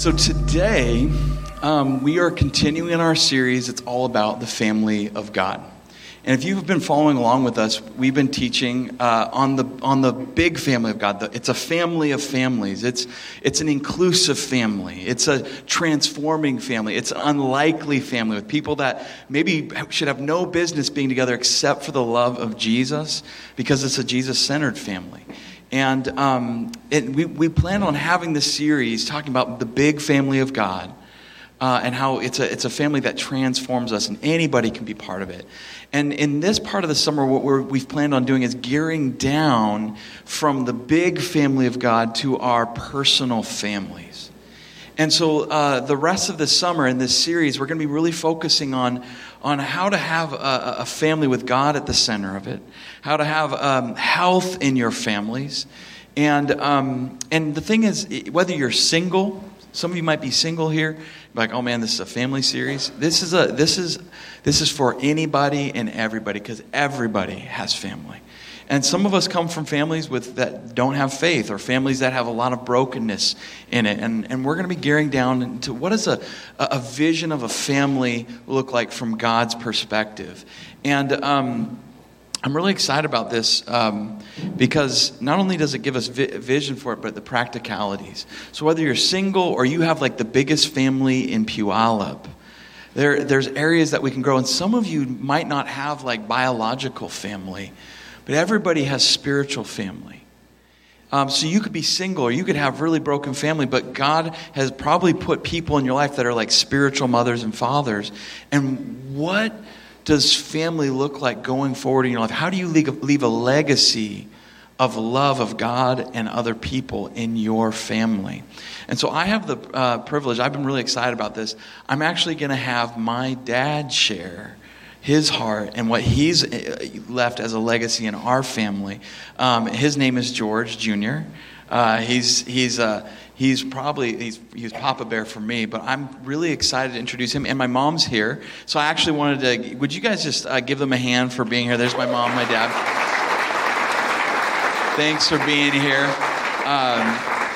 So today, um, we are continuing our series. It's all about the family of God. And if you've been following along with us, we've been teaching uh, on the on the big family of God. It's a family of families. It's it's an inclusive family. It's a transforming family. It's an unlikely family with people that maybe should have no business being together except for the love of Jesus, because it's a Jesus centered family. And um, it, we, we plan on having this series talking about the big family of God uh, and how it's a, it's a family that transforms us, and anybody can be part of it. And in this part of the summer, what we have planned on doing is gearing down from the big family of God to our personal families. And so, uh, the rest of the summer in this series, we're going to be really focusing on, on how to have a, a family with God at the center of it, how to have um, health in your families. And, um, and the thing is, whether you're single, some of you might be single here, like, oh man, this is a family series. This is, a, this is, this is for anybody and everybody because everybody has family. And some of us come from families with, that don't have faith or families that have a lot of brokenness in it. And, and we're going to be gearing down into what does a, a vision of a family look like from God's perspective. And um, I'm really excited about this um, because not only does it give us vi- vision for it, but the practicalities. So whether you're single or you have like the biggest family in Puyallup, there, there's areas that we can grow. And some of you might not have like biological family, but everybody has spiritual family. Um, so you could be single or you could have really broken family, but God has probably put people in your life that are like spiritual mothers and fathers. And what does family look like going forward in your life? How do you leave a legacy of love of God and other people in your family? And so I have the uh, privilege, I've been really excited about this. I'm actually going to have my dad share his heart and what he's uh, left as a legacy in our family. Um, his name is George Jr. Uh, he's he's uh, he's probably he's he's Papa Bear for me, but I'm really excited to introduce him. And my mom's here, so I actually wanted to. Would you guys just uh, give them a hand for being here? There's my mom, my dad. Thanks for being here. Um,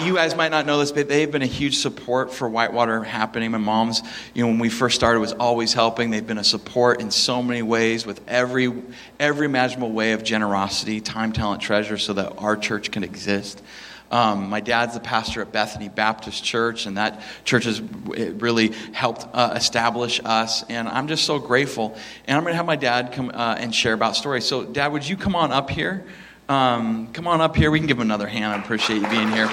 you guys might not know this, but they've been a huge support for Whitewater happening. My mom's, you know, when we first started, was always helping. They've been a support in so many ways, with every every imaginable way of generosity, time, talent, treasure, so that our church can exist. Um, my dad's the pastor at Bethany Baptist Church, and that church has really helped uh, establish us. And I'm just so grateful. And I'm going to have my dad come uh, and share about stories. So, Dad, would you come on up here? Um, come on up here. We can give him another hand. I appreciate you being here.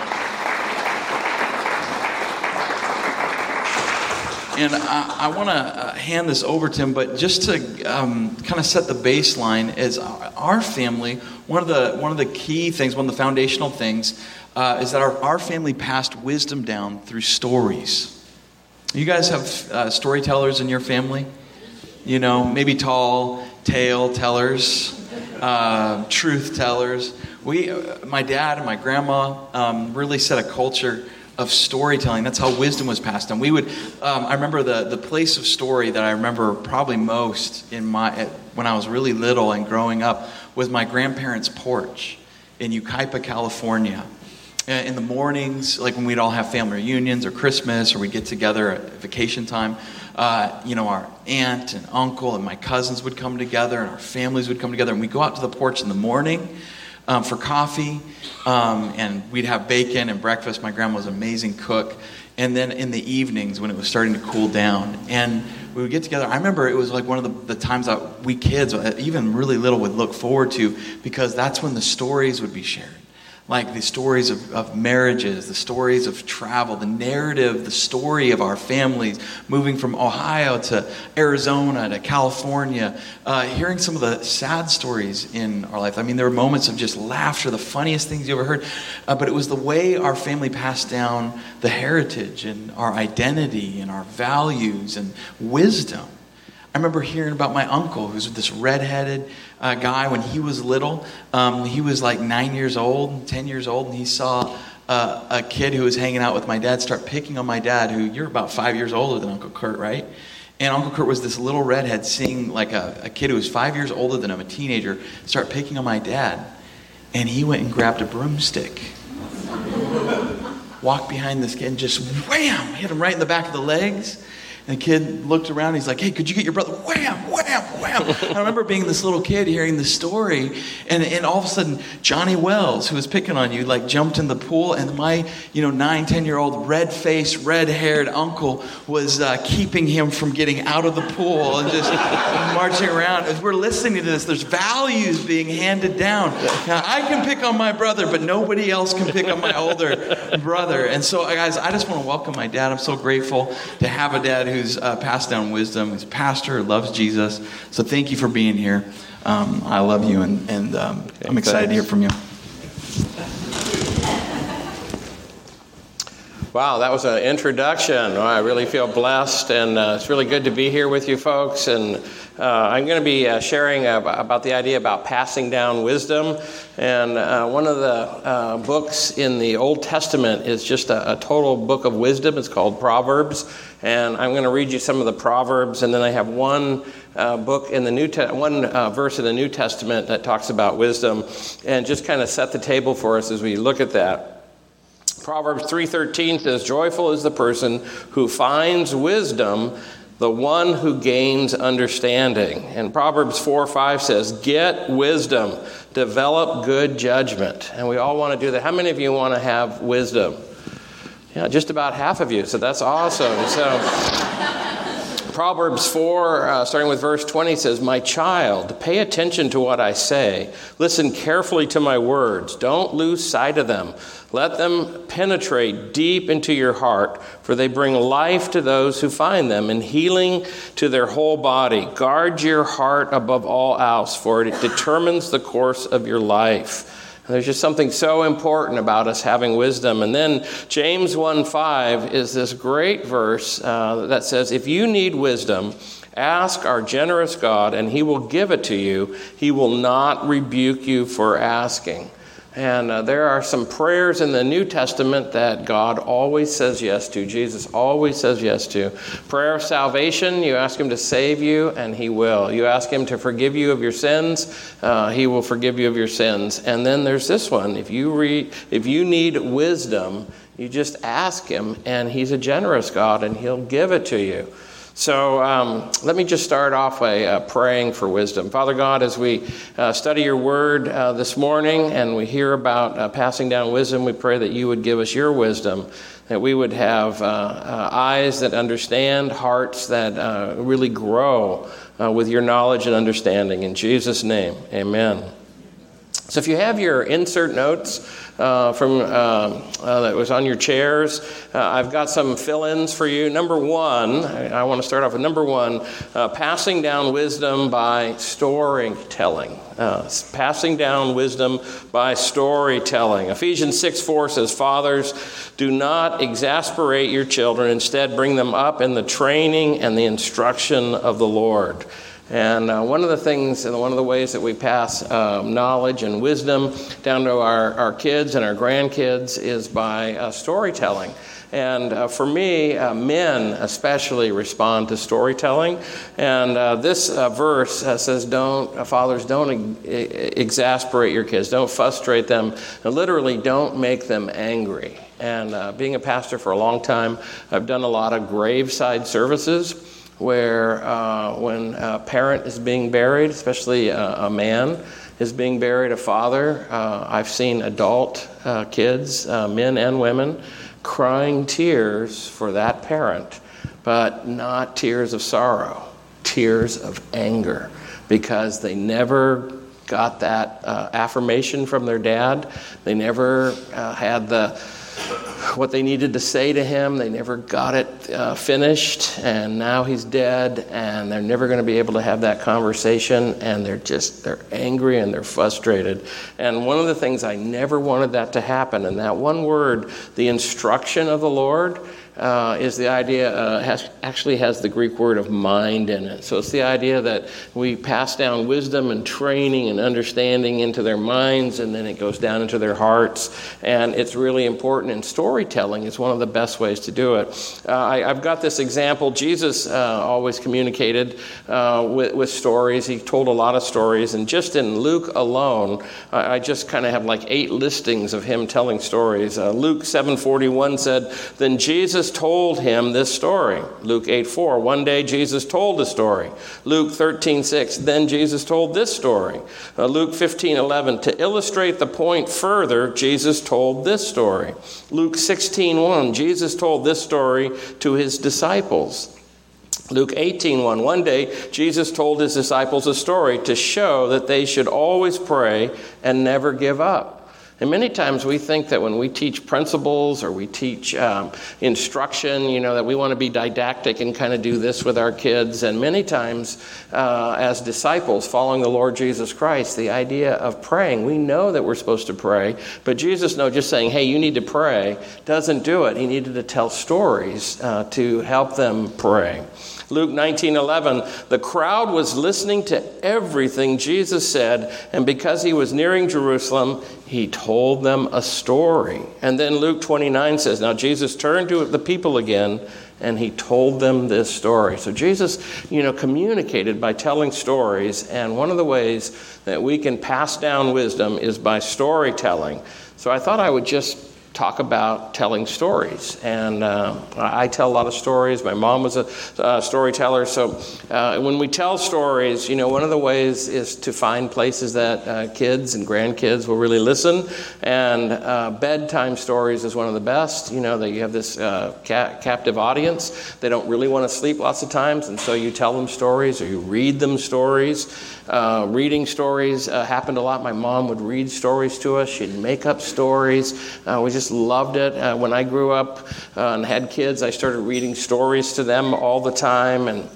And I, I want to uh, hand this over to him, but just to um, kind of set the baseline, is our family, one of the, one of the key things, one of the foundational things, uh, is that our, our family passed wisdom down through stories. You guys have uh, storytellers in your family? You know, maybe tall tale tellers, uh, truth tellers. We, uh, my dad and my grandma um, really set a culture of storytelling. That's how wisdom was passed on. We would, um, I remember the, the place of story that I remember probably most in my, when I was really little and growing up was my grandparents' porch in Yucaipa, California. In the mornings, like when we'd all have family reunions or Christmas or we'd get together at vacation time, uh, you know, our aunt and uncle and my cousins would come together and our families would come together and we'd go out to the porch in the morning um, for coffee, um, and we'd have bacon and breakfast. My grandma was an amazing cook. And then in the evenings when it was starting to cool down, and we would get together. I remember it was like one of the, the times that we kids, even really little, would look forward to because that's when the stories would be shared like the stories of, of marriages, the stories of travel, the narrative, the story of our families moving from Ohio to Arizona to California, uh, hearing some of the sad stories in our life. I mean, there were moments of just laughter, the funniest things you ever heard, uh, but it was the way our family passed down the heritage and our identity and our values and wisdom. I remember hearing about my uncle, who's this redheaded uh, guy when he was little. Um, he was like nine years old, 10 years old, and he saw uh, a kid who was hanging out with my dad start picking on my dad, who you're about five years older than Uncle Kurt, right? And Uncle Kurt was this little redhead seeing like a, a kid who was five years older than him, a teenager, start picking on my dad. And he went and grabbed a broomstick walked behind this kid and just wham, hit him right in the back of the legs. And the kid looked around. He's like, "Hey, could you get your brother?" Wham, wham, wham. I remember being this little kid hearing the story, and, and all of a sudden, Johnny Wells, who was picking on you, like jumped in the pool, and my, you know, nine, ten year old red-faced, red-haired uncle was uh, keeping him from getting out of the pool and just marching around. As we're listening to this, there's values being handed down. Now, I can pick on my brother, but nobody else can pick on my older brother. And so, guys, I just want to welcome my dad. I'm so grateful to have a dad who's uh, passed down wisdom. who's a pastor, loves Jesus. So thank you for being here. Um, I love you, and, and um, okay, I'm excited thanks. to hear from you. Wow, that was an introduction. I really feel blessed, and uh, it's really good to be here with you folks. And uh, I'm going to be uh, sharing about the idea about passing down wisdom. And uh, one of the uh, books in the Old Testament is just a, a, total book of wisdom. It's called Proverbs. And I'm going to read you some of the Proverbs, and then I have one uh, book in the New Te- one verse in the New Testament that talks about wisdom, and just kind of set the table for us as we look at that. Proverbs 3:13 says, "Joyful is the person who finds wisdom, the one who gains understanding." And Proverbs 4:5 says, "Get wisdom, develop good judgment." And we all want to do that. How many of you want to have wisdom? Yeah, just about half of you. So that's awesome. So Proverbs 4, uh, starting with verse 20, says, My child, pay attention to what I say. Listen carefully to my words. Don't lose sight of them. Let them penetrate deep into your heart, for they bring life to those who find them and healing to their whole body. Guard your heart above all else, for it determines the course of your life. There's just something so important about us having wisdom. And then James 1 5 is this great verse uh, that says, If you need wisdom, ask our generous God, and he will give it to you. He will not rebuke you for asking. And uh, there are some prayers in the New Testament that God always says yes to. Jesus always says yes to. Prayer of salvation, you ask Him to save you, and He will. You ask Him to forgive you of your sins, uh, He will forgive you of your sins. And then there's this one if you, read, if you need wisdom, you just ask Him, and He's a generous God, and He'll give it to you. So um, let me just start off by uh, praying for wisdom. Father God, as we uh, study your word uh, this morning and we hear about uh, passing down wisdom, we pray that you would give us your wisdom, that we would have uh, uh, eyes that understand, hearts that really grow with your knowledge and understanding. In Jesus' name, amen. So if you have your insert notes, uh, from uh, uh, that was on your chairs. Uh, I've got some fill-ins for you. Number one, I, I want to start off with number one: uh, passing down wisdom by storytelling. Uh, passing down wisdom by storytelling. Ephesians 6 4 says, Fathers, do not exasperate your children, instead, bring them up in the training and the instruction of the Lord. And uh, one of the things and one of the ways that we pass um, knowledge and wisdom down to our, our kids and our grandkids is by uh, storytelling. And uh, for me, uh, men especially respond to storytelling. And uh, this uh, verse says, "Don't fathers don't exasperate your kids, don't frustrate them, and literally don't make them angry." And being a pastor for a long time, I've done a lot of graveside services where uh, when a parent is being buried, especially a, a man is being buried, a father, uh, I've seen adult uh, kids, uh, men and women, crying tears for that parent, but not tears of sorrow, tears of anger, because they never got that uh, affirmation from their dad. They never uh, had the what they needed to say to him. They never got it uh, finished, and now he's dead, and they're never going to be able to have that conversation, and they're just they're angry and they're frustrated. And one of the things I never wanted that to happen, and that one word, the instruction of the Lord, uh, is the idea, uh, has, actually has the Greek word of mind in it. So it's the idea that we pass down wisdom and training and understanding into their minds, and then it goes down into their hearts. And it's really important, and storytelling is one of the best ways to do it. Uh, I, have got this example. Jesus uh, always communicated uh, with, with, stories, he told a lot of stories, and just in Luke alone, I just kind of have like eight listings of him telling stories. Uh, Luke 7:41 said, "Then Jesus told him this story." Luke 8 4. one day Jesus told a story. Luke 13:6, then Jesus told this story. Uh, Luke 15:11, to illustrate the point further, Jesus told this story. Luke 16:1, Jesus told this story to his disciples. Luke 18 1. One day, Jesus told his disciples a story to show that they should always pray and never give up. And many times we think that when we teach principles or we teach um, instruction, you know, that we want to be didactic and kind of do this with our kids. And many times, uh, as disciples following the Lord Jesus Christ, the idea of praying, we know that we're supposed to pray, but Jesus, no, just saying, hey, you need to pray, doesn't do it. He needed to tell stories uh, to help them pray. Luke 19:11 The crowd was listening to everything Jesus said and because he was nearing Jerusalem he told them a story. And then Luke 29 says now Jesus turned to the people again and he told them this story. So Jesus, you know, communicated by telling stories and one of the ways that we can pass down wisdom is by storytelling. So I thought I would just talk about telling stories. And uh, I tell a lot of stories. My mom was a storyteller. So uh, when we tell stories, you know, one of the ways is to find places that uh, kids and grandkids will really listen. And uh, bedtime stories is one of the best. You know, that you have this uh, ca- captive audience. They don't really want to sleep lots of times. And so you tell them stories or you read them stories. reading stories happened a lot. My mom would read stories to us. She'd make up stories. we just just loved it. Uh, when I grew up uh, and had kids, I started reading stories to them all the time and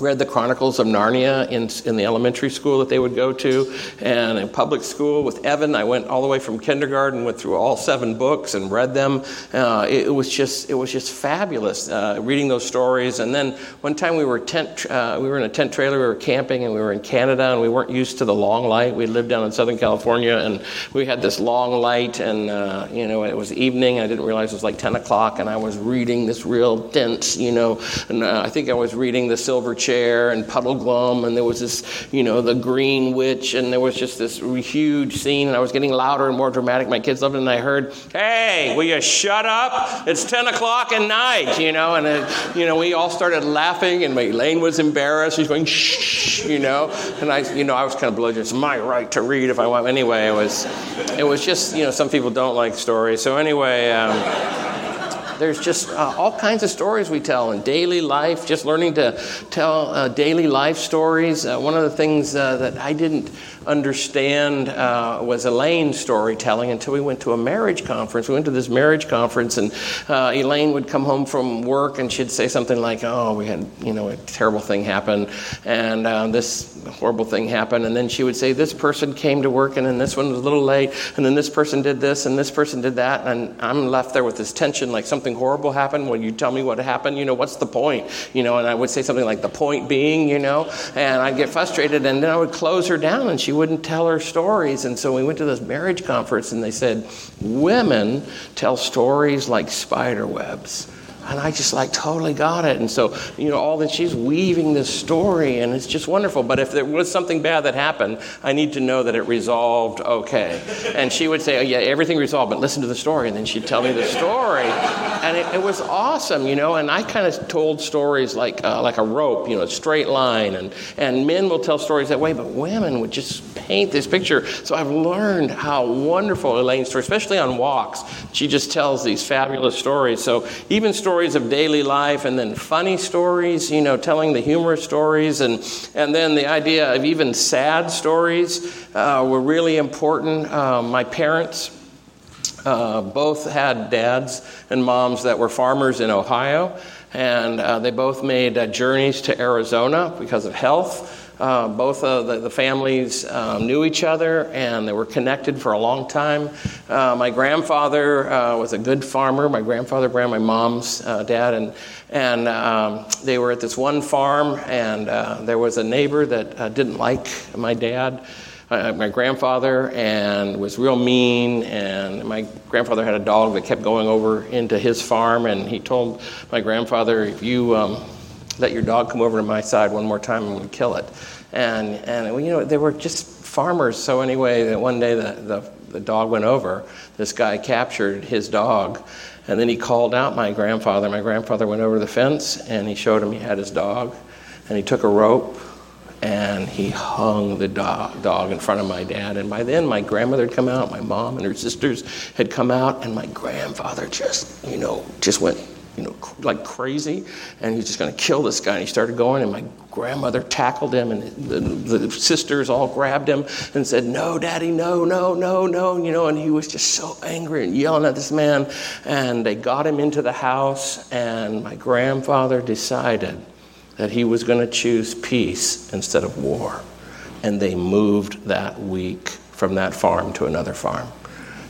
read the Chronicles of Narnia in, in the elementary school that they would go to, and in public school with Evan. I went all the way from kindergarten, went through all seven books and read them. Uh, it, it, was just it was just fabulous uh, reading those stories. And then one time we were tent uh, we were in a tent trailer, we were camping, and we were in Canada, and we weren't used to the long light. We lived down in Southern California, and we had this long light, and uh, you know it was evening. I didn't realize it was like 10 o'clock, and I was reading this real dense, you know, and uh, I think I was reading the Silver chair and Puddleglum, and there was this, you know, the Green Witch, and there was just this huge scene, and I was getting louder and more dramatic. My kids loved it, and I heard, "Hey, will you shut up? It's 10 o'clock at night," you know, and it, you know, we all started laughing, and Elaine was embarrassed. She's going, "Shh," you know, and I, you know, I was kind of belligerent. It's my right to read if I want. Anyway, it was, it was just, you know, some people don't like stories. So anyway. Um, there's just uh, all kinds of stories we tell in daily life, just learning to tell uh, daily life stories. Uh, one of the things uh, that I didn't understand uh, was Elaine's storytelling until we went to a marriage conference. We went to this marriage conference, and uh, Elaine would come home from work and she'd say something like, "Oh, we had you know a terrible thing happen, and this horrible thing happened," and then she would say, "This person came to work, and then this one was a little late, and then this person did this, and this person did that," and I'm left there with this tension, like something horrible happened. When you tell me what happened, you know, what's the point? You know, and I would say something like, "The point being," you know, and I'd get frustrated, and then I would close her down, and she wouldn't tell her stories. And so we went to this marriage conference and they said, Women tell stories like spider webs. And I just like totally got it. And so, you know, all that she's weaving this story and it's just wonderful. But if there was something bad that happened, I need to know that it resolved okay. And she would say, oh, yeah, everything resolved, but listen to the story. And then she'd tell me the story. And it, it was awesome, you know. And I kind of told stories like, uh, like a rope, you know, a straight line. And, and men will tell stories that way, but women would just paint this picture. So I've learned how wonderful Elaine's story, especially on walks. She just tells these fabulous stories. So even stories of daily life and then funny stories, you know, telling the humorous stories, and, and then the idea of even sad stories uh, were really important. Uh, my parents uh, both had dads and moms that were farmers in Ohio, and uh, they both made uh, journeys to Arizona because of health. Uh, both of the, the families um, knew each other and they were connected for a long time. Uh, my grandfather was a good farmer. My grandfather ran my mom's dad, and, and um, they were at this one farm, and there was a neighbor that didn't like my dad. My grandfather and was real mean and my grandfather had a dog that kept going over into his farm and he told my grandfather if you um, let your dog come over to my side one more time I'm going to kill it. And, and you know, they were just farmers. So anyway, that one day the, the, the dog went over. This guy captured his dog. And then he called out my grandfather. My grandfather went over the fence and he showed him he had his dog. And he took a rope and he hung the dog, dog in front of my dad. And by then, my grandmother had come out, my mom and her sisters had come out, and my grandfather just, you know, just went you know, like crazy, and he's just going to kill this guy. And he started going, and my grandmother tackled him, and the, the, sisters all grabbed him and said, "No, Daddy, no, no, no, no," you know. And he was just so angry and yelling at this man. And they got him into the house, and my grandfather decided that he was going to choose peace instead of war, and they moved that week from that farm to another farm.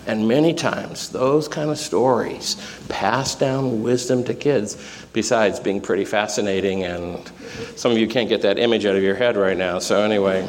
And many times, those kind of stories pass down wisdom to kids, besides being pretty fascinating. And some of you can't get that image out of your head right now. So, anyway,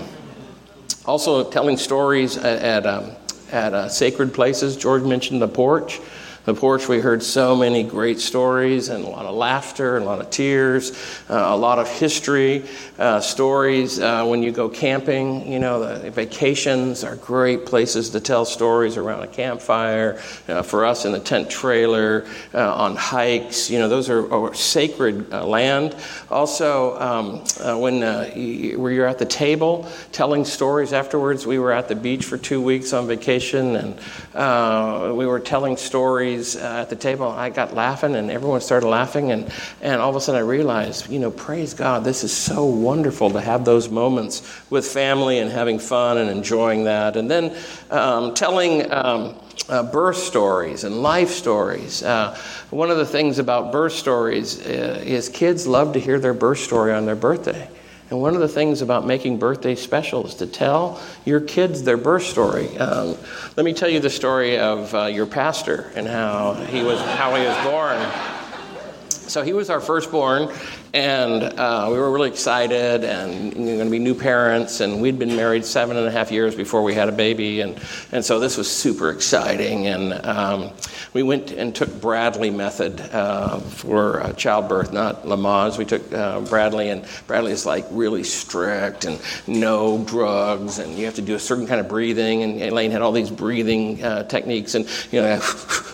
also telling stories at, at, um, at uh, sacred places. George mentioned the porch the porch, we heard so many great stories and a lot of laughter and a lot of tears, uh, a lot of history, uh, stories. Uh, when you go camping, you know, the vacations are great places to tell stories around a campfire. Uh, for us in the tent trailer, uh, on hikes, you know, those are, are sacred uh, land. Also, um, when where you're at the table telling stories afterwards, we were at the beach for two weeks on vacation and we were telling stories stories uh, at the table. I got laughing, and everyone started laughing, and, and all of a sudden I realized, you know, praise God, this is so wonderful to have those moments with family and having fun and enjoying that. And then um, telling um, uh, birth stories and life stories. Uh, one of the things about birth stories uh, is kids love to hear their birth story on their birthday. And one of the things about making birthday special is to tell your kids their birth story. Um, let me tell you the story of uh, your pastor and how he was how he was born. So he was our firstborn, and uh, we were really excited and going to be new parents and we'd been married seven and a half years before we had a baby and, and so this was super exciting and um, we went and took bradley method uh, for uh, childbirth not lamaze. We took uh, bradley and bradley is like really strict and no drugs and you have to do a certain kind of breathing and elaine had all these breathing uh, techniques and you know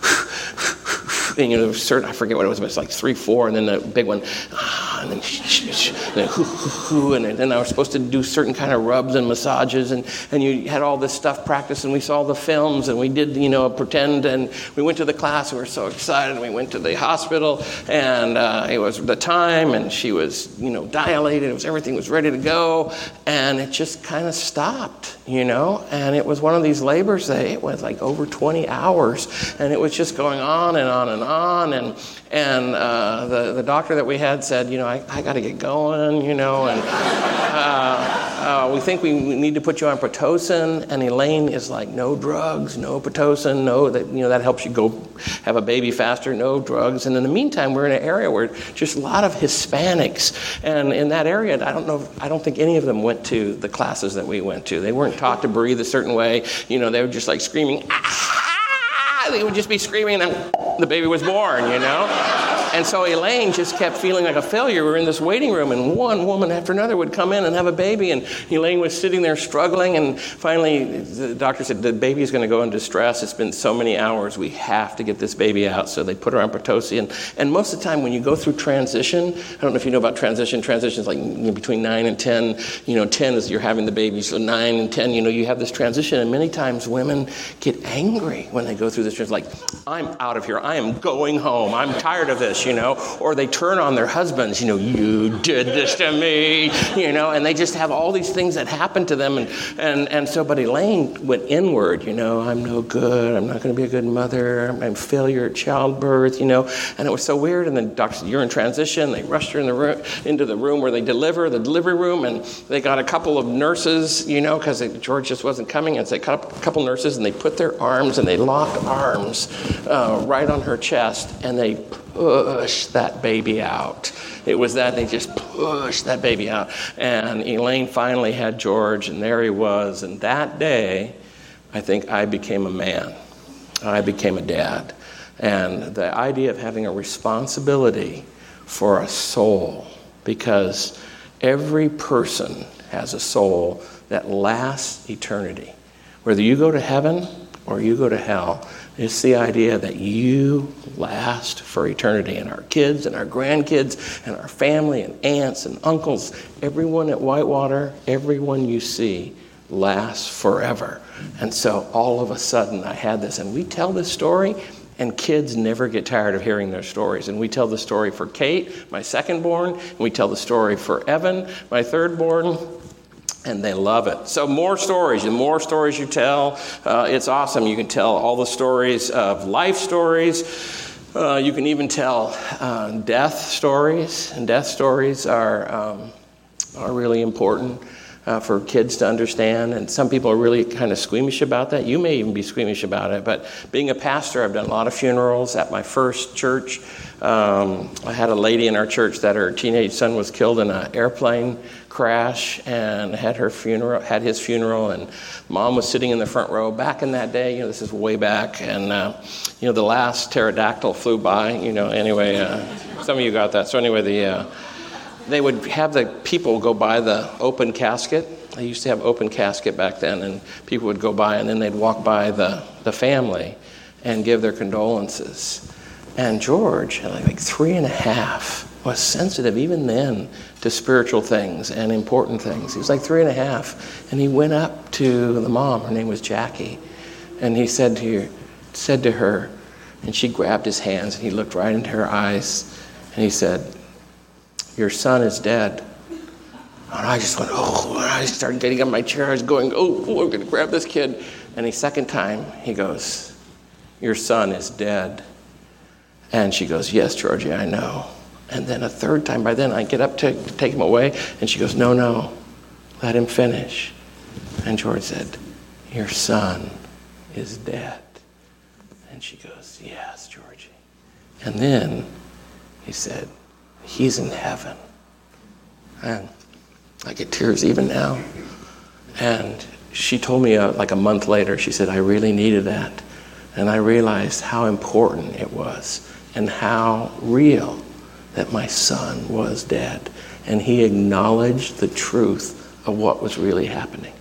you know certain i forget what it was but it's like three four and then the big one ah, and then, then hoo, hoo, hoo, and then I was supposed to do certain kind of rubs and massages, and, and you had all this stuff practiced, and we saw the films, and we did, you know, pretend, and we went to the class, and we were so excited, and we went to the hospital, and uh, it was the time, and she was, you know, dilated, it was, everything was ready to go, and it just kind of stopped, you know, and it was one of these labors that it was like over 20 hours, and it was just going on and on and on, and, and uh, the, the doctor that we had said, you know, I, I got to get going, you know, and uh, uh, we think we need to put you on Pitocin. And Elaine is like, no drugs, no Pitocin, no, that, you know, that helps you go have a baby faster, no drugs. And in the meantime, we're in an area where just a lot of Hispanics. And in that area, I don't know, I don't think any of them went to the classes that we went to. They weren't taught to breathe a certain way. You know, they were just like screaming, ah! They would just be screaming and the baby was born, you know? And so Elaine just kept feeling like a failure. We were in this waiting room, and one woman after another would come in and have a baby, and Elaine was sitting there struggling. And finally, the doctor said, The baby is going to go in distress. It's been so many hours. We have to get this baby out. So they put her on Pitocin. And most of the time, when you go through transition, I don't know if you know about transition. Transition is like you know, between 9 and 10. You know, 10 is you're having the baby. So 9 and 10, you know, you have this transition. And many times women get angry when they go through this transition. Like, I'm out of here. I am going home. I'm tired of this you know, or they turn on their husbands, you know, you did this to me, you know, and they just have all these things that happen to them. And, and, and so, but Elaine went inward, you know, I'm no good, I'm not going to be a good mother, I'm a failure at childbirth, you know, and it was so weird. And then doctor said, You're in transition. They rushed her in the room, into the room where they deliver, the delivery room, and they got a couple of nurses, you know, because George just wasn't coming. And so they cut a couple nurses and they put their arms and they locked arms uh, right on her chest and they pushed that baby out. It was that they just pushed that baby out. And Elaine finally had George, and there he was. And that day, I think I became a man. I became a dad. And the idea of having a responsibility for a soul, because every person has a soul that lasts eternity. Whether you go to heaven or you go to hell, it's the idea that you last for eternity. And our kids and our grandkids and our family and aunts and uncles, everyone at Whitewater, everyone you see lasts forever. And so all of a sudden I had this, and we tell this story and kids never get tired of hearing their stories. And we tell the story for Kate, my second born, and we tell the story for Evan, my third born, and they love it. So, more stories. The more stories you tell, uh, it's awesome. You can tell all the stories of life stories. Uh, you can even tell uh, death stories, and death stories are, um, are really important uh, for kids to understand. And some people are really kind of squeamish about that. You may even be squeamish about it. But being a pastor, I've done a lot of funerals at my first church. Um, I had a lady in our church that her teenage son was killed in an airplane crash and had her funeral, had his funeral, and mom was sitting in the front row. Back in that day, you know, this is way back, and uh, you know, the last pterodactyl flew by. You know, anyway, uh, some of you got that. So anyway, the uh, they would have the people go by the open casket. They used to have open casket back then, and people would go by, and then they'd walk by the, the family and give their condolences. And George, like, like three and a half, was sensitive even then to spiritual things and important things. He was like three and a half, and he went up to the mom. Her name was Jackie, and he said to her, said to her, and she grabbed his hands, and he looked right into her eyes, and he said, your son is dead. And I just went, oh, I started getting on my chair. I was going, oh, oh I'm going to grab this kid. And the second time, he goes, Your son is dead. And she goes, Yes, Georgie, I know. And then a third time, by then I get up to, take him away, and she goes, No, no, let him finish. And George said, Your son is dead. And she goes, Yes, Georgie. And then he said, He's in heaven. And I get tears even now. And she told me uh, like a month later, she said, I really needed that. And I realized how important it was and how real that my son was dead. And he acknowledged the truth of what was really happening.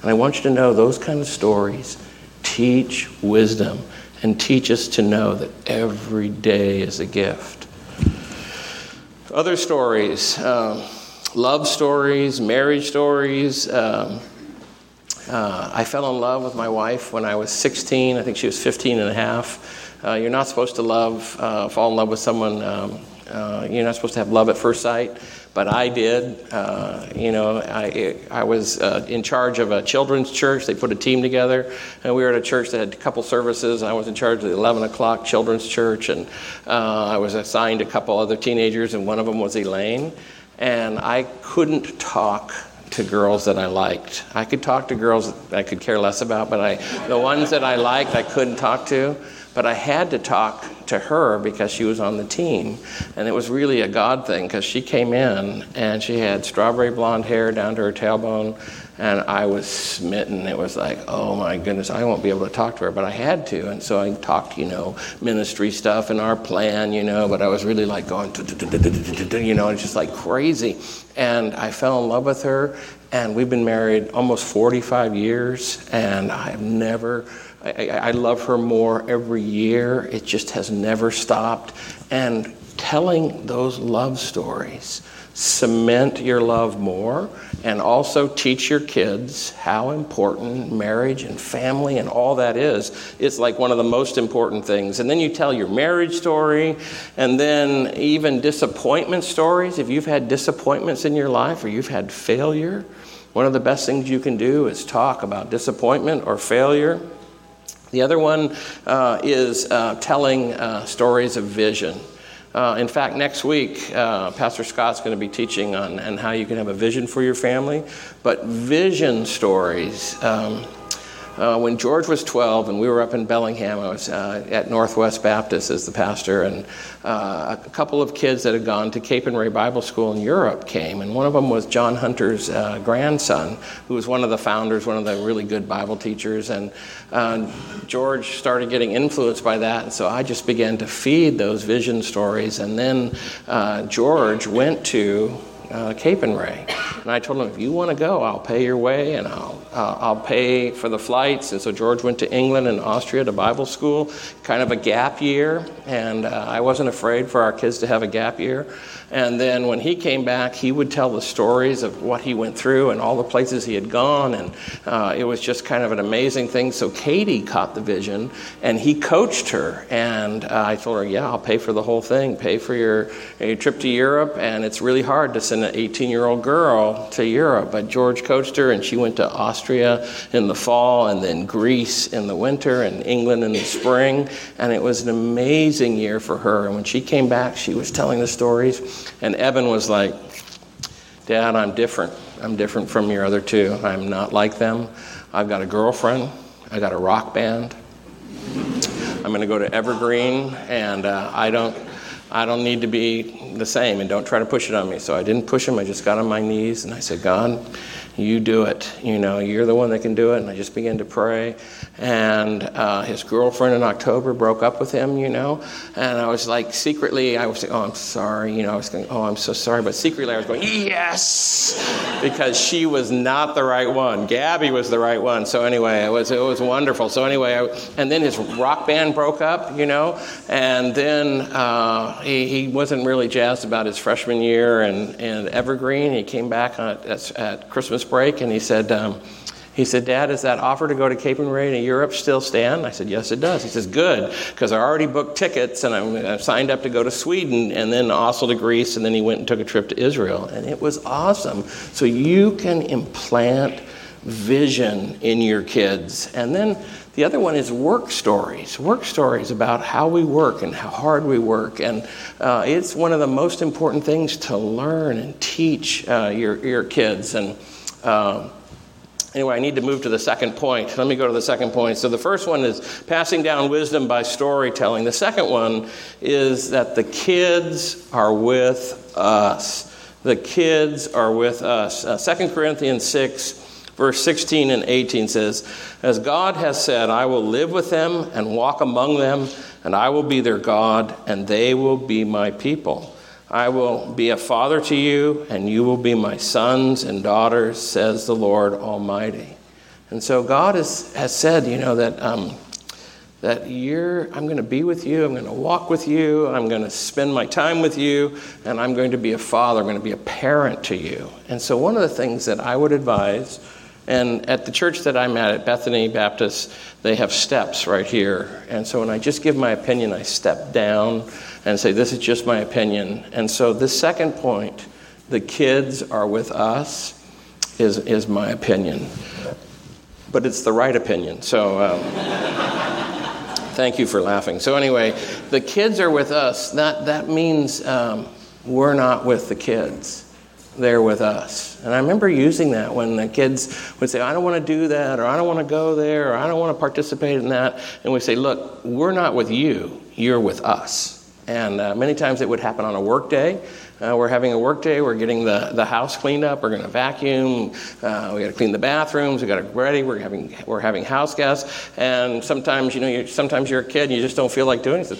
And I want you to know those kind of stories teach wisdom and teach us to know that every day is a gift. Other stories, um, love stories, marriage stories. Um, uh, I fell in love with my wife when I was 16. I think she was 15 and a half. Uh, you're not supposed to love, uh, fall in love with someone. Um, uh, you're not supposed to have love at first sight but I did. Uh, you know, I, I was uh, in charge of a children's church. They put a team together, and we were at a church that had a couple services. I was in charge of the 11 o'clock children's church, and uh, I was assigned a couple other teenagers, and one of them was Elaine. And I couldn't talk to girls that I liked. I could talk to girls that I could care less about, but I, the ones that I liked, I couldn't talk to. But I had to talk to her because she was on the team. And it was really a God thing because she came in and she had strawberry blonde hair down to her tailbone. And I was smitten. It was like, oh my goodness, I won't be able to talk to her, but I had to. And so I talked, you know, ministry stuff and our plan, you know, but I was really like going, you know, it's just like crazy. And I fell in love with her. And we've been married almost 45 years. And I've never I, I, love her more every year. It just has never stopped. And telling those love stories cement your love more and also teach your kids how important marriage and family and all that is. It's like one of the most important things. And then you tell your marriage story and then even disappointment stories. If you've had disappointments in your life or you've had failure, one of the best things you can do is talk about disappointment or failure. The other one uh, is uh, telling uh, stories of vision. Uh, in fact, next week, uh, Pastor Scott's going to be teaching on how you can have a vision for your family. But vision stories. Um, uh, when George was 12 and we were up in Bellingham, I was uh, at Northwest Baptist as the pastor, and uh, a couple of kids that had gone to Capernwray Bible School in Europe came, and one of them was John Hunter's uh, grandson, who was one of the founders, one of the really good Bible teachers, and uh, George started getting influenced by that, and so I just began to feed those vision stories, and then uh, George went to uh, Capernwray. And I told him, if you want to go, I'll pay your way and I'll, uh, I'll pay for the flights. And so George went to England and Austria to Bible school, kind of a gap year. And uh, I wasn't afraid for our kids to have a gap year. And then when he came back, he would tell the stories of what he went through and all the places he had gone. And uh, it was just kind of an amazing thing. So Katie caught the vision and he coached her. And uh, I told her, Yeah, I'll pay for the whole thing, pay for your, your trip to Europe. And it's really hard to send an 18 year old girl to Europe. But George coached her and she went to Austria in the fall and then Greece in the winter and England in the spring. And it was an amazing year for her. And when she came back, she was telling the stories. And Evan was like, Dad, I'm different. I'm different from your other two. I'm not like them. I've got a girlfriend. I got a rock band. I'm going to go to Evergreen, and uh, I don't, I don't need to be the same. And don't try to push it on me. So I didn't push him. I just got on my knees and I said, God, you do it. You know, you're the one that can do it. And I just began to pray. And uh, his girlfriend in October broke up with him, you know. And I was like, secretly, I was saying, oh, I'm sorry. You know, I was going, oh, I'm so sorry. But secretly, I was going, yes, because she was not the right one. Gabby was the right one. So anyway, it was, it was wonderful. So anyway, I, and then his rock band broke up, you know. And then uh, he, he wasn't really jazzed about his freshman year and, and Evergreen. He came back at, at Christmas break and he said, um, he said, Dad, does that offer to go to Cape and to Europe still stand? I said, Yes, it does. He says, Good, because I already booked tickets and I'm, I'm, signed up to go to Sweden and then also to Greece. And then he went and took a trip to Israel. And it was awesome. So you can implant vision in your kids. And then the other one is work stories. Work stories about how we work and how hard we work. And uh, it's one of the most important things to learn and teach uh, your, your kids. And uh, anyway, I need to move to the second point. Let me go to the second point. So the first one is passing down wisdom by storytelling. The second one is that the kids are with us. The kids are with us. Uh, 2 Corinthians 6 Verse 16 and 18 says, As God has said, I will live with them and walk among them, and I will be their God, and they will be my people. I will be a father to you, and you will be my sons and daughters, says the Lord Almighty. And so God has, said, you know, that, um, that you're, I'm going to be with you, I'm going to walk with you, I'm going to spend my time with you, and I'm going to be a father, I'm going to be a parent to you. And so, one of the things that I would advise, and at the church that I'm at, at Bethany Baptist, they have steps right here. And so, when I just give my opinion, I step down and say, This is just my opinion. And so, the second point, the kids are with us, is, is my opinion. But it's the right opinion. So, um, thank you for laughing. So, anyway, the kids are with us. That, that means um, we're not with the kids they're with us. And I remember using that when the kids would say, I don't want to do that, or I don't want to go there, or I don't want to participate in that. And we say, Look, we're not with you, you're with us. And uh, many times it would happen on a work day. Uh, we're having a work day. We're getting the, the house cleaned up. We're going to vacuum. Uh, we got to clean the bathrooms. We got to get ready. We're having we're having house guests. And sometimes you know you, sometimes you're a kid and you just don't feel like doing it.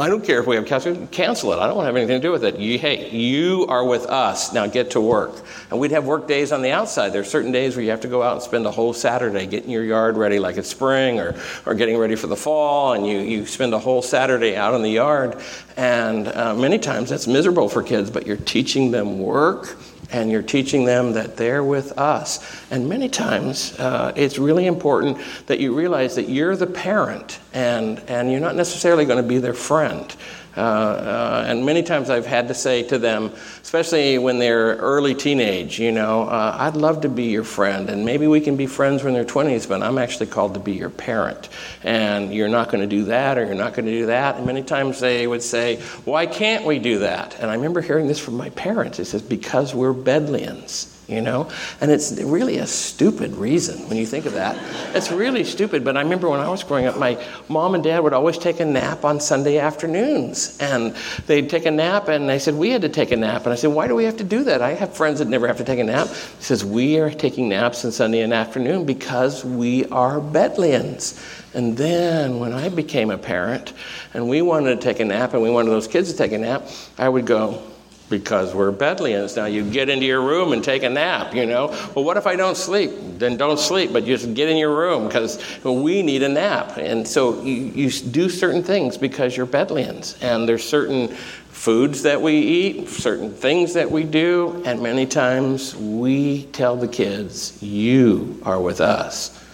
I don't care if we have counseling, cancel it. I don't want to have anything to do with it. You, hey, you are with us. Now get to work. And we'd have work days on the outside. There are certain days where you have to go out and spend a whole Saturday getting your yard ready, like it's spring or, or getting ready for the fall. And you, you spend a whole Saturday out in the yard. And uh, many times that's miserable for kids, but you're teaching them work and you're teaching them that they're with us. And many times uh, it's really important that you realize that you're the parent and, and you're not necessarily going to be their friend. Uh, uh, and many times I've had to say to them, especially when they're early teenage, you know, uh, I'd love to be your friend, and maybe we can be friends when they're 20s, but I'm actually called to be your parent. And you're not going to do that, or you're not going to do that. And many times they would say, Why can't we do that? And I remember hearing this from my parents. It says, Because we're Bedlians you know? And it's really a stupid reason when you think of that. It's really stupid, but I remember when I was growing up, my mom and dad would always take a nap on Sunday afternoons. And they'd take a nap, and they said, We had to take a nap. And I said, Why do we have to do that? I have friends that never have to take a nap. He says, We are taking naps on Sunday and afternoon because we are Bedlians. And then when I became a parent and we wanted to take a nap and we wanted those kids to take a nap, I would go, because we're Bedlians. Now you get into your room and take a nap, you know. Well, what if I don't sleep? Then don't sleep, but just get in your room because we need a nap. And so you, you do certain things because you're Bedlians. And there's certain foods that we eat, certain things that we do, and many times we tell the kids, You are with us.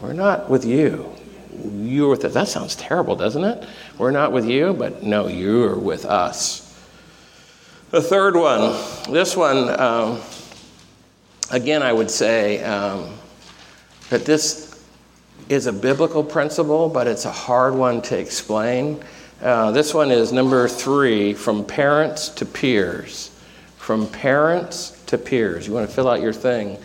We're not with you. You're with us. That sounds terrible, doesn't it? We're not with you, but no, you're with us. The third one, this one, um, again, I would say um, that this is a biblical principle, but it's a hard one to explain. Uh, this one is number three from parents to peers. From parents to peers. You want to fill out your thing.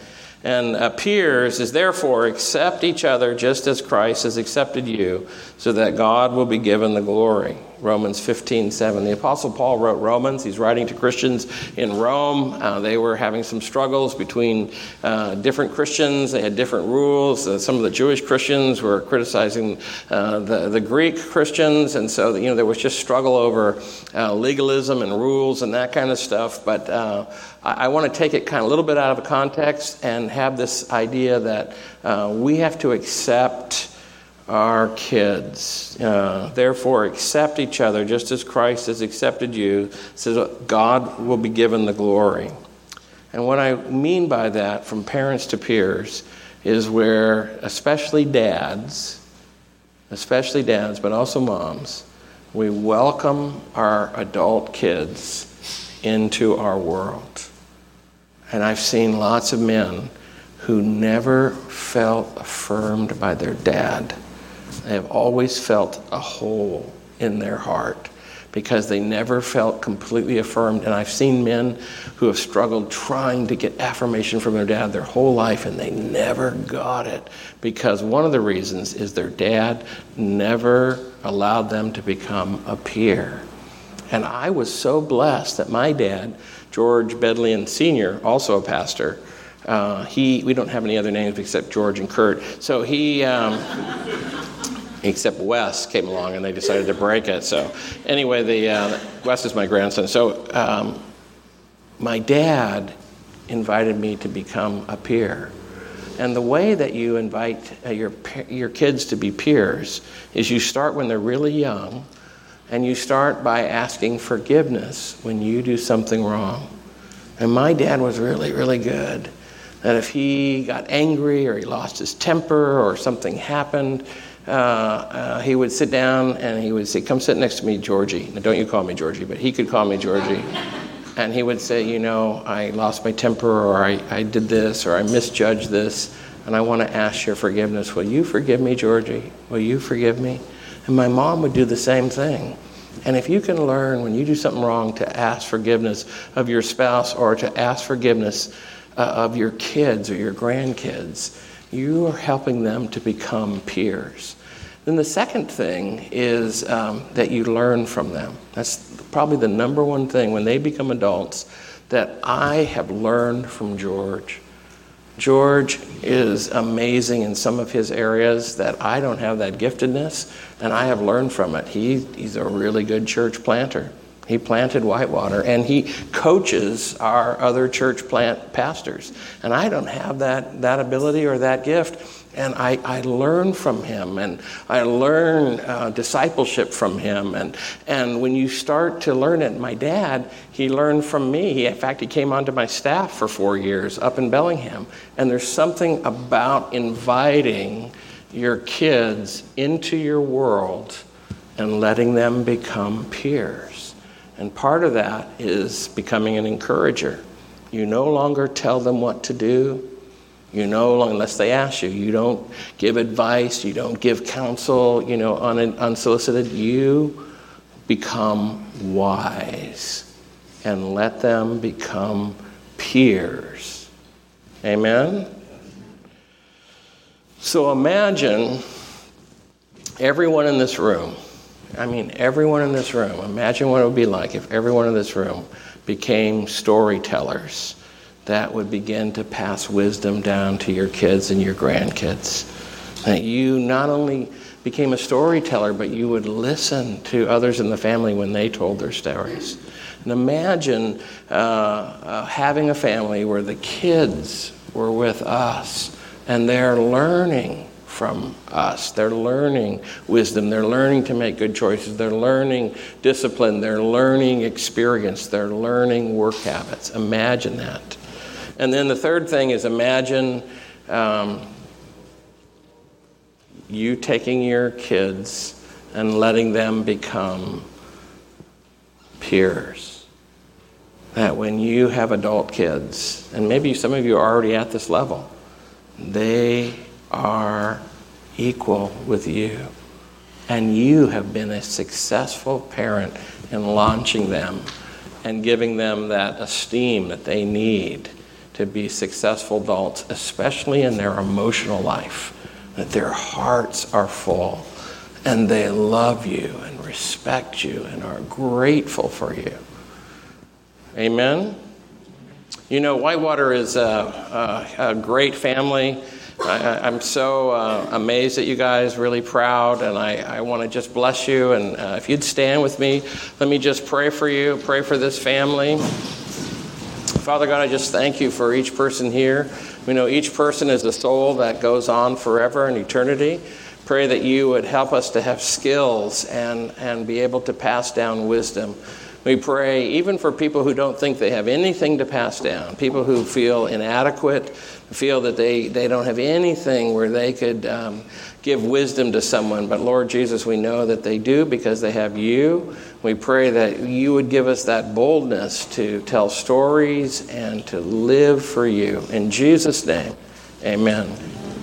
And uh, peers is therefore accept each other just as Christ has accepted you, so that God will be given the glory. Romans 15, 7. The Apostle Paul wrote Romans. He's writing to Christians in Rome. Uh, they were having some struggles between uh, different Christians. They had different rules. Uh, some of the Jewish Christians were criticizing uh, the, the Greek Christians. And so, you know, there was just struggle over uh, legalism and rules and that kind of stuff. But uh, I, I want to take it kind of a little bit out of context and have this idea that we have to accept our kids. Uh, therefore, accept each other just as Christ has accepted you, so God will be given the glory. And what I mean by that, from parents to peers, is where, especially dads, especially dads, but also moms, we welcome our adult kids into our world. And I've seen lots of men who never felt affirmed by their dad they have always felt a hole in their heart because they never felt completely affirmed. And I've seen men who have struggled trying to get affirmation from their dad their whole life and they never got it because one of the reasons is their dad never allowed them to become a peer. And I was so blessed that my dad, George Bedlian Sr., also a pastor, uh, he, we don't have any other names except George and Kurt. So he, um, except Wes came along and they decided to break it. So, anyway, the uh, Wes is my grandson. So, um, my dad invited me to become a peer. And the way that you invite uh, your, your kids to be peers is you start when they're really young, and you start by asking forgiveness when you do something wrong. And my dad was really, really good. That if he got angry or he lost his temper or something happened, uh, uh, he would sit down and he would say, Come sit next to me, Georgie. Now, don't you call me Georgie, but he could call me Georgie. And he would say, You know, I lost my temper, or I, I did this, or I misjudged this, and I want to ask your forgiveness. Will you forgive me, Georgie? Will you forgive me? And my mom would do the same thing. And if you can learn when you do something wrong to ask forgiveness of your spouse or to ask forgiveness uh, of your kids or your grandkids, you are helping them to become peers. Then the second thing is um, that you learn from them. That's probably the number one thing when they become adults that I have learned from George. George is amazing in some of his areas that I don't have that giftedness, and I have learned from it. He, he's a really good church planter. He planted Whitewater, and he coaches our other church plant pastors. And I don't have that, that ability or that gift. And I, I learn from him, and I learn uh, discipleship from him. And, and when you start to learn it, my dad, he learned from me. He, in fact, he came onto my staff for four years up in Bellingham. And there's something about inviting your kids into your world and letting them become peers. And part of that is becoming an encourager. You no longer tell them what to do, you know, unless they ask you, you don't give advice, you don't give counsel, you know, un- unsolicited. You become wise and let them become peers. Amen? So imagine everyone in this room. I mean, everyone in this room. Imagine what it would be like if everyone in this room became storytellers that would begin to pass wisdom down to your kids and your grandkids. That you not only became a storyteller, but you would listen to others in the family when they told their stories. And imagine uh, uh, having a family where the kids were with us and they're learning from us. They're learning wisdom. They're learning to make good choices. They're learning discipline. They're learning experience. They're learning work habits. Imagine that. And then the third thing is imagine um, you taking your kids and letting them become peers. That when you have adult kids, and maybe some of you are already at this level, they are equal with you. And you have been a successful parent in launching them and giving them that esteem that they need to be successful adults, especially in their emotional life, that their hearts are full and they love you and respect you and are grateful for you. Amen? You know, Whitewater is a, a, a great family. I, am so uh, amazed at you guys, really proud, and I, I want to just bless you. And uh, if you'd stand with me, let me just pray for you, pray for this family. Father God, I just thank you for each person here. We know each person is a soul that goes on forever and eternity. Pray that you would help us to have skills and, and be able to pass down wisdom. We pray even for people who don't think they have anything to pass down, people who feel inadequate, feel that they, they don't have anything where they could um, give wisdom to someone. But Lord Jesus, we know that they do because they have you. We pray that you would give us that boldness to tell stories and to live for you. In Jesus' name, amen.